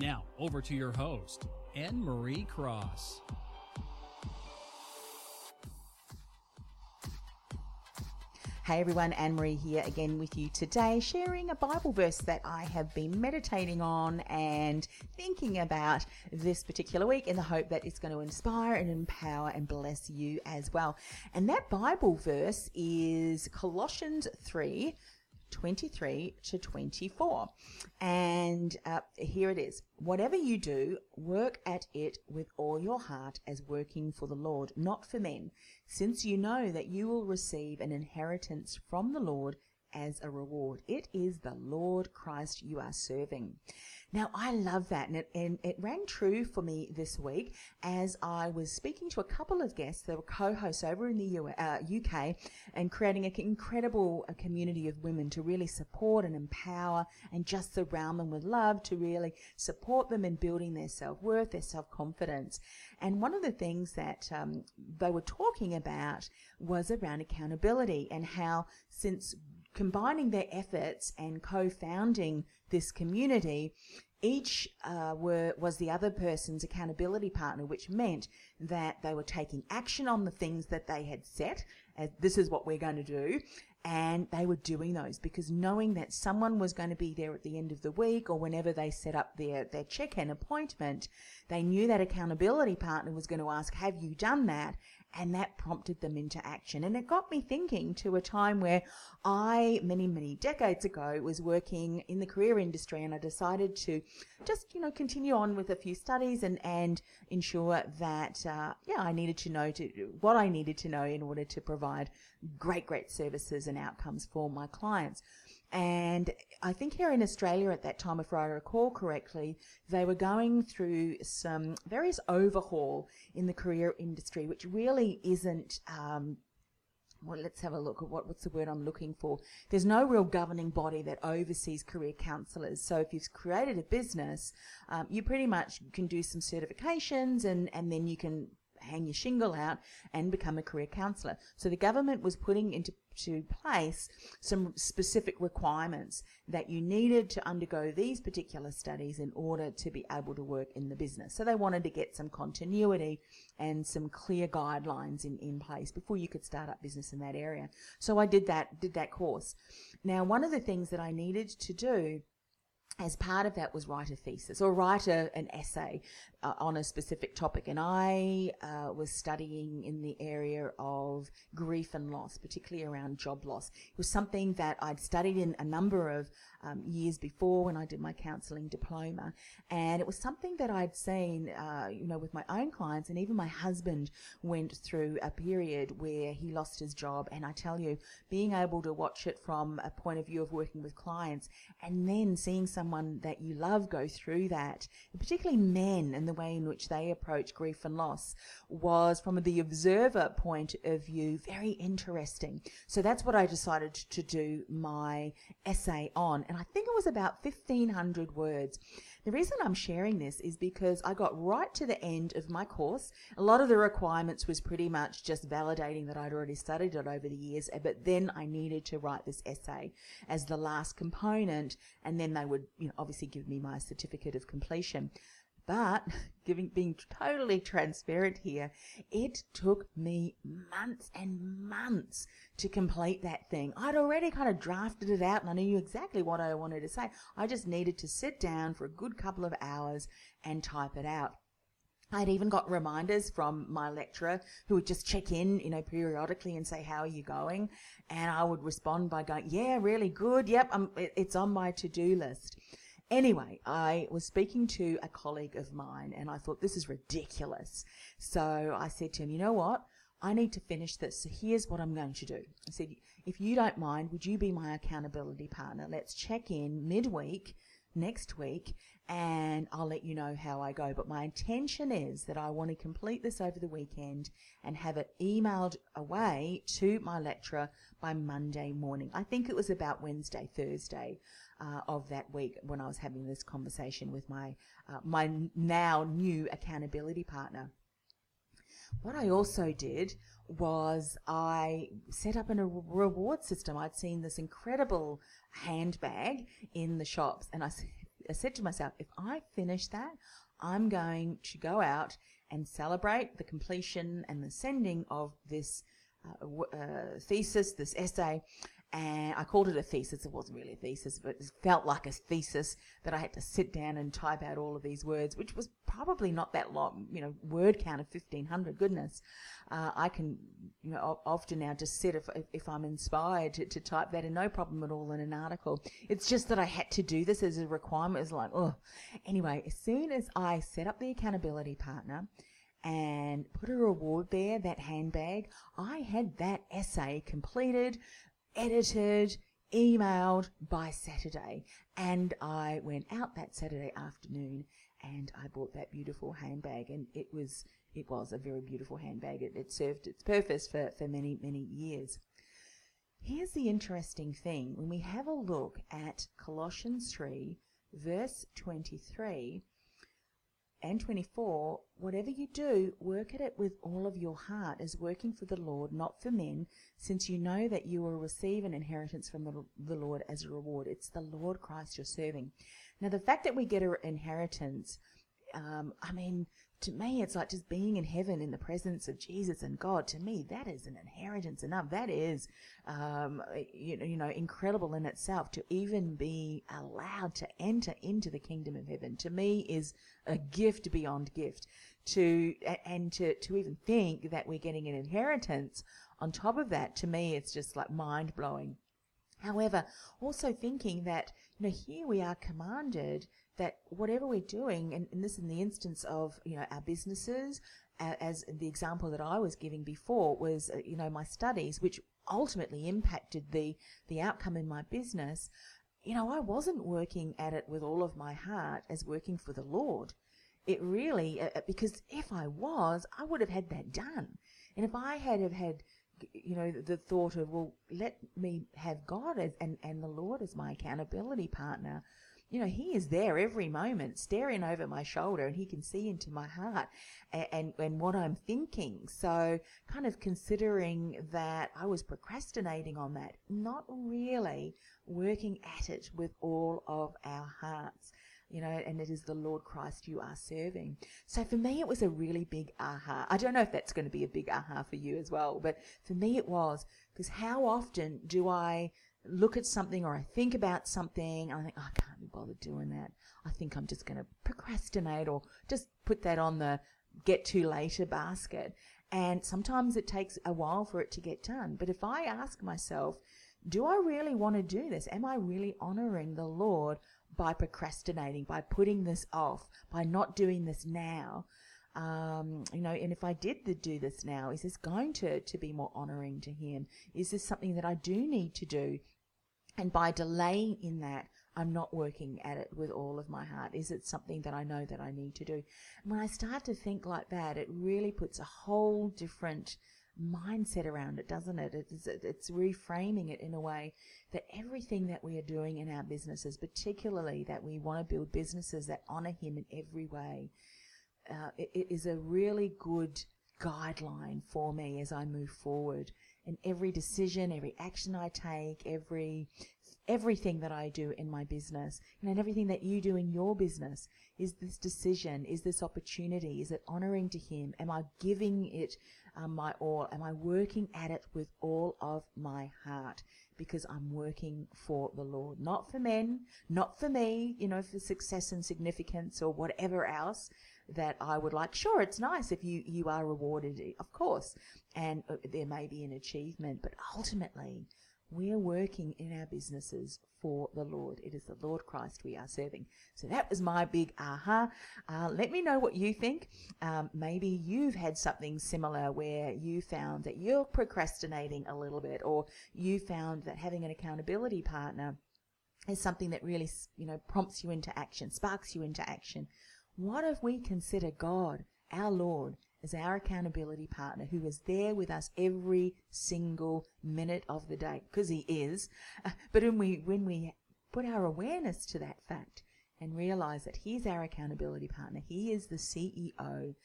Now, over to your host, Annemarie Cross. Hey everyone, Annemarie here again with you today, sharing a Bible verse that I have been meditating on and thinking about this particular week in the hope that it's going to inspire and empower and bless you as well. And that Bible verse is Colossians 3 23 to 24. And uh, here it is. Whatever you do, work at it with all your heart as working for the Lord, not for men, since you know that you will receive an inheritance from the Lord as a reward. It is the Lord Christ you are serving. Now, I love that, and it, and it rang true for me this week as I was speaking to a couple of guests that were co-hosts over in the U- uh, UK and creating an incredible uh, community of women to really support and empower and just surround them with love to really support them in building their self-worth, their self-confidence. And one of the things that um, they were talking about was around accountability and how since combining their efforts and co-founding this community, each uh, were was the other person's accountability partner, which meant that they were taking action on the things that they had set. As this is what we're going to do, and they were doing those because knowing that someone was going to be there at the end of the week or whenever they set up their their check-in appointment, they knew that accountability partner was going to ask, "Have you done that?" And that prompted them into action. And it got me thinking to a time where I, many, many decades ago, was working in the career industry and I decided to just, you know, continue on with a few studies and, and ensure that, uh, yeah, I needed to know to, what I needed to know in order to provide great, great services and outcomes for my clients. And I think here in Australia at that time, if I recall correctly, they were going through some various overhaul in the career industry, which really isn't. Um, well, let's have a look at what, what's the word I'm looking for. There's no real governing body that oversees career counsellors. So if you've created a business, um, you pretty much can do some certifications and, and then you can hang your shingle out and become a career counsellor. So the government was putting into to place some specific requirements that you needed to undergo these particular studies in order to be able to work in the business. So they wanted to get some continuity and some clear guidelines in, in place before you could start up business in that area. So I did that, did that course. Now, one of the things that I needed to do as part of that was write a thesis or write a, an essay uh, on a specific topic. And I uh, was studying in the area of grief and loss, particularly around job loss. It was something that I'd studied in a number of um, years before when I did my counselling diploma. And it was something that I'd seen, uh, you know, with my own clients. And even my husband went through a period where he lost his job. And I tell you, being able to watch it from a point of view of working with clients and then seeing someone that you love go through that, particularly men and the way in which they approach grief and loss was from the observer point of very interesting. So that's what I decided to do my essay on. And I think it was about 1500 words. The reason I'm sharing this is because I got right to the end of my course. A lot of the requirements was pretty much just validating that I'd already studied it over the years, eh, but then I needed to write this essay as the last component, and then they would, you know, obviously give me my certificate of completion. But giving being totally transparent here, it took me months and months to complete that thing. I'd already kind of drafted it out and I knew exactly what I wanted to say. I just needed to sit down for a good couple of hours and type it out. I'd even got reminders from my lecturer who would just check in, you know, periodically and say, "How are you going?" And I would respond by going, "Yeah, really good. Yep, I'm, it's on my to-do list." Anyway, I was speaking to a colleague of mine and I thought, this is ridiculous. So I said to him, you know what? I need to finish this. So here's what I'm going to do. I said, if you don't mind, would you be my accountability partner? Let's check in midweek next week and I'll let you know how I go. But my intention is that I want to complete this over the weekend and have it emailed away to my lecturer by Monday morning. I think it was about Wednesday, Thursday uh, of that week when I was having this conversation with my uh, my now new accountability partner. What I also did was I set up a reward system. I'd seen this incredible handbag in the shops, and I, I said to myself, if I finish that, I'm going to go out and celebrate the completion and the sending of this uh, uh, thesis, this essay, and I called it a thesis. It wasn't really a thesis, but it felt like a thesis that I had to sit down and type out all of these words, which was probably not that long, you know, word count of 1500. Goodness. Uh, I can, you know, often now just sit if, if I'm inspired to, to type that and no problem at all in an article. It's just that I had to do this as a requirement. It's like, oh, anyway, as soon as I set up the accountability partner, and put a reward there, that handbag. I had that essay completed edited, emailed by Saturday. And I went out that Saturday afternoon and I bought that beautiful handbag and it was it was a very beautiful handbag. It, it served its purpose for, for many, many years. Here's the interesting thing. When we have a look at Colossians 3, verse 23, and 24, whatever you do, work at it with all of your heart as working for the Lord, not for men, since you know that you will receive an inheritance from the, Lord as a reward. It's the Lord Christ you're serving. Now, the fact that we get an inheritance, um, I mean, to me, it's like just being in heaven in the presence of Jesus and God. To me, that is an inheritance enough. That is, um, you, you know, incredible in itself to even be allowed to enter into the kingdom of heaven. To me, is a gift beyond gift. To and to to even think that we're getting an inheritance on top of that, to me, it's just like mind blowing. However, also thinking that you know here we are commanded that whatever we're doing, and, and this in the instance of you know our businesses, as the example that I was giving before was uh, you know my studies, which ultimately impacted the the outcome in my business. You know, I wasn't working at it with all of my heart as working for the Lord. It really, uh, uh because if I was, I would have had that done. And if I had have had you know, the thought of, well, let me have God as, and, and the Lord as my accountability partner you know, he is there every moment, staring over my shoulder, and he can see into my heart and, and, and, what I'm thinking. So, kind of considering that I was procrastinating on that, not really working at it with all of our hearts. You know, and it is the Lord Christ you are serving. So for me, it was a really big aha. I don't know if that's going to be a big aha for you as well, but for me, it was because how often do I look at something or I think about something I think, oh, I can't be bothered doing that. I think I'm just going to procrastinate or just put that on the get to later basket. And sometimes it takes a while for it to get done. But if I ask myself, do I really want to do this? Am I really honoring the Lord by procrastinating, by putting this off, by not doing this now? Um, you know, and if I did do this now, is this going to, to be more honoring to Him? Is this something that I do need to do? And by delaying in that, I'm not working at it with all of my heart. Is it something that I know that I need to do? And when I start to think like that, it really puts a whole different mindset around it, doesn't it? It's, it's reframing it in a way that everything that we are doing in our businesses, particularly that we want to build businesses that honor Him in every way, uh, it, it is a really good guideline for me as I move forward And every decision, every action I take, every everything that I do in my business, and everything that you do in your business. Is this decision? Is this opportunity? Is it honoring to Him? Am I giving it um, my all? Am I working at it with all of my heart? Because I'm working for the Lord, not for men, not for me, you know, for success and significance or whatever else, that I would like. Sure, it's nice if you, you are rewarded, of course, and uh, there may be an achievement, but ultimately, we're working in our businesses for the Lord. It is the Lord Christ we are serving. So that was my big aha. Uh, let me know what you think. Um, maybe you've had something similar where you found that you're procrastinating a little bit, or you found that having an accountability partner is something that really, you know, prompts you into action, sparks you into action. What if we consider God, our Lord, as our accountability partner who is there with us every single minute of the day? Because he is. But when we when we put our awareness to that fact and realize that he's our accountability partner he is the CEO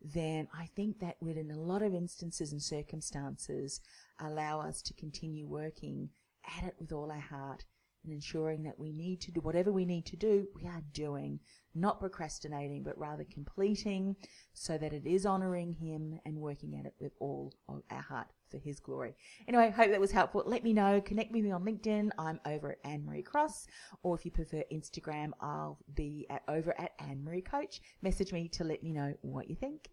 then I think that would in a lot of instances and circumstances allow us to continue working at it with all our heart and ensuring that we need to do whatever we need to do, we are doing, not procrastinating, but rather completing so that it is honoring Him and working at it with all of our heart for His glory. Anyway, hope that was helpful. Let me know. Connect with me on LinkedIn. I'm over at Annemarie Cross, or if you prefer Instagram, I'll be at, over at Annemarie Coach. Message me to let me know what you think.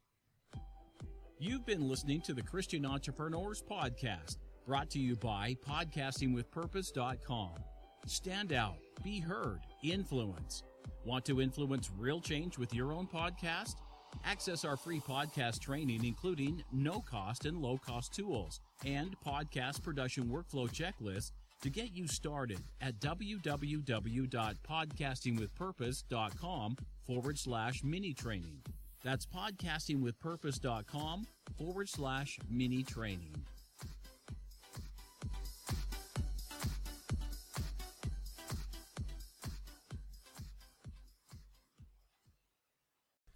You've been listening to the Christian Entrepreneurs Podcast, brought to you by podcastingwithpurpose.com. Stand out, be heard, influence. Want to influence real change with your own podcast? Access our free podcast training, including no cost and low cost tools and podcast production workflow checklist to get you started at www.podcastingwithpurpose.com forward slash mini training. That's podcastingwithpurpose.com forward slash mini training.